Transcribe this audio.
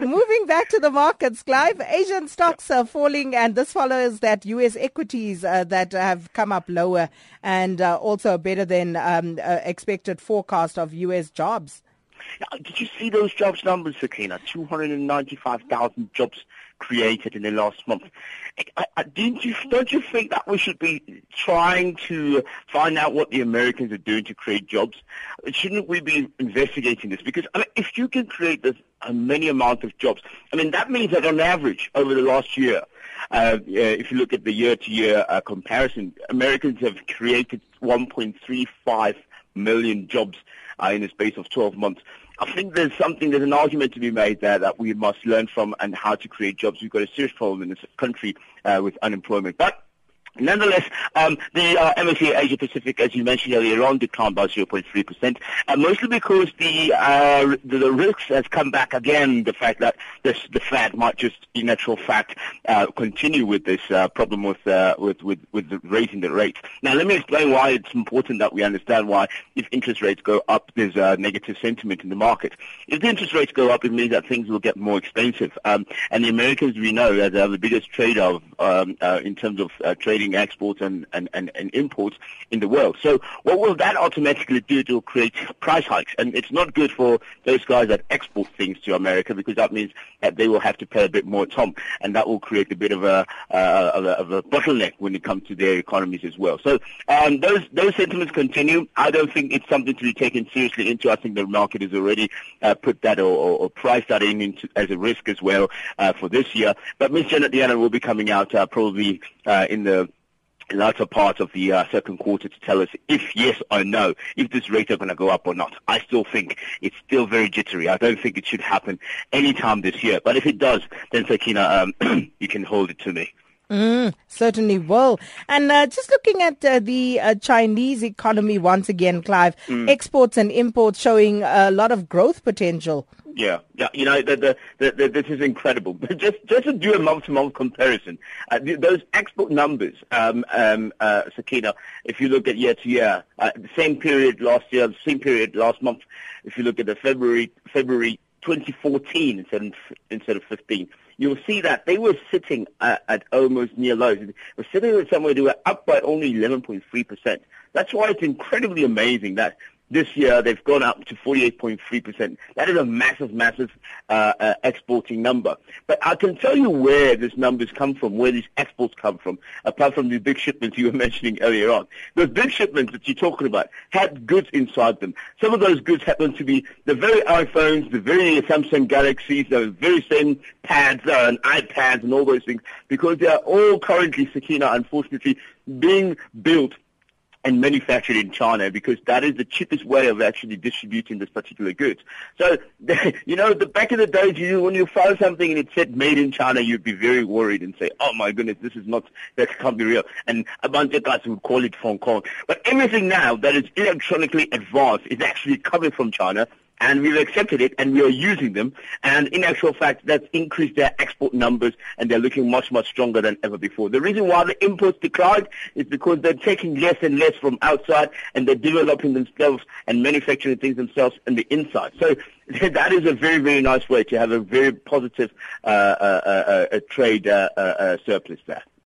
Moving back to the markets, Clive, Asian stocks are falling, and this follows that U.S. equities uh, that have come up lower and uh, also better than um, uh, expected forecast of U.S. jobs. Now, Did you see those jobs numbers, Sakina? 295,000 jobs created in the last month. I, I, didn't you, don't you think that we should be trying to find out what the Americans are doing to create jobs? Shouldn't we be investigating this? Because I mean, if you can create this a many amount of jobs, I mean, that means that on average over the last year, uh, if you look at the year-to-year uh, comparison, Americans have created 1.35 million jobs uh, in the space of 12 months. I think there's something, there's an argument to be made there that we must learn from and how to create jobs. We've got a serious problem in this country uh, with unemployment. But Nonetheless, um, the uh, MSCI Asia Pacific, as you mentioned earlier on, declined by 0.3%, uh, mostly because the, uh, the, the risks has come back again. The fact that this, the Fed might just, in actual fact, uh, continue with this uh, problem with, uh, with with with raising the rates. Now, let me explain why it's important that we understand why, if interest rates go up, there's a negative sentiment in the market. If the interest rates go up, it means that things will get more expensive. Um, and the Americans, we know, are the biggest trader of, um, in terms of trading trading exports and, and, and, and imports in the world. So what will that automatically do to create price hikes? And it's not good for those guys that export things to America because that means that they will have to pay a bit more tom, and that will create a bit of a, uh, of a, of a bottleneck when it comes to their economies as well. So um, those those sentiments continue. I don't think it's something to be taken seriously into. I think the market has already uh, put that or, or, or priced that in into, as a risk as well uh, for this year. But Ms. Janet Yellen will be coming out uh, probably uh, in the latter part of the uh, second quarter to tell us if yes or no, if this rate are going to go up or not. I still think it's still very jittery. I don't think it should happen anytime this year. But if it does, then Sakina, um, you can hold it to me. Mm, certainly will. And uh, just looking at uh, the uh, Chinese economy once again, Clive, mm. exports and imports showing a lot of growth potential. Yeah, yeah. You know, the, the, the, this is incredible. Just just to do a month-to-month comparison, uh, those export numbers, um, um, uh, Sakina, if you look at year-to-year, uh, same period last year, same period last month, if you look at the February February 2014 instead of, instead of 15, you'll see that they were sitting at, at almost near lows. They were sitting at somewhere they were up by only 11.3%. That's why it's incredibly amazing that this year, they've gone up to 48.3%. That is a massive, massive uh, uh, exporting number. But I can tell you where these numbers come from, where these exports come from, apart from the big shipments you were mentioning earlier on. Those big shipments that you're talking about had goods inside them. Some of those goods happen to be the very iPhones, the very Samsung Galaxies, the very same pads uh, and iPads and all those things, because they are all currently, Sakina, unfortunately, being built and manufactured in China because that is the cheapest way of actually distributing this particular goods. So, you know, the back in the days, you, when you found something and it said made in China, you'd be very worried and say, oh my goodness, this is not, that can't be real. And a bunch of guys would call it Hong Kong. But everything now that is electronically advanced is actually coming from China and we've accepted it and we are using them. And in actual fact, that's increased their export numbers and they're looking much, much stronger than ever before. The reason why the imports declined is because they're taking less and less from outside and they're developing themselves and manufacturing things themselves on the inside. So that is a very, very nice way to have a very positive uh, uh, uh, uh trade uh, uh, surplus there.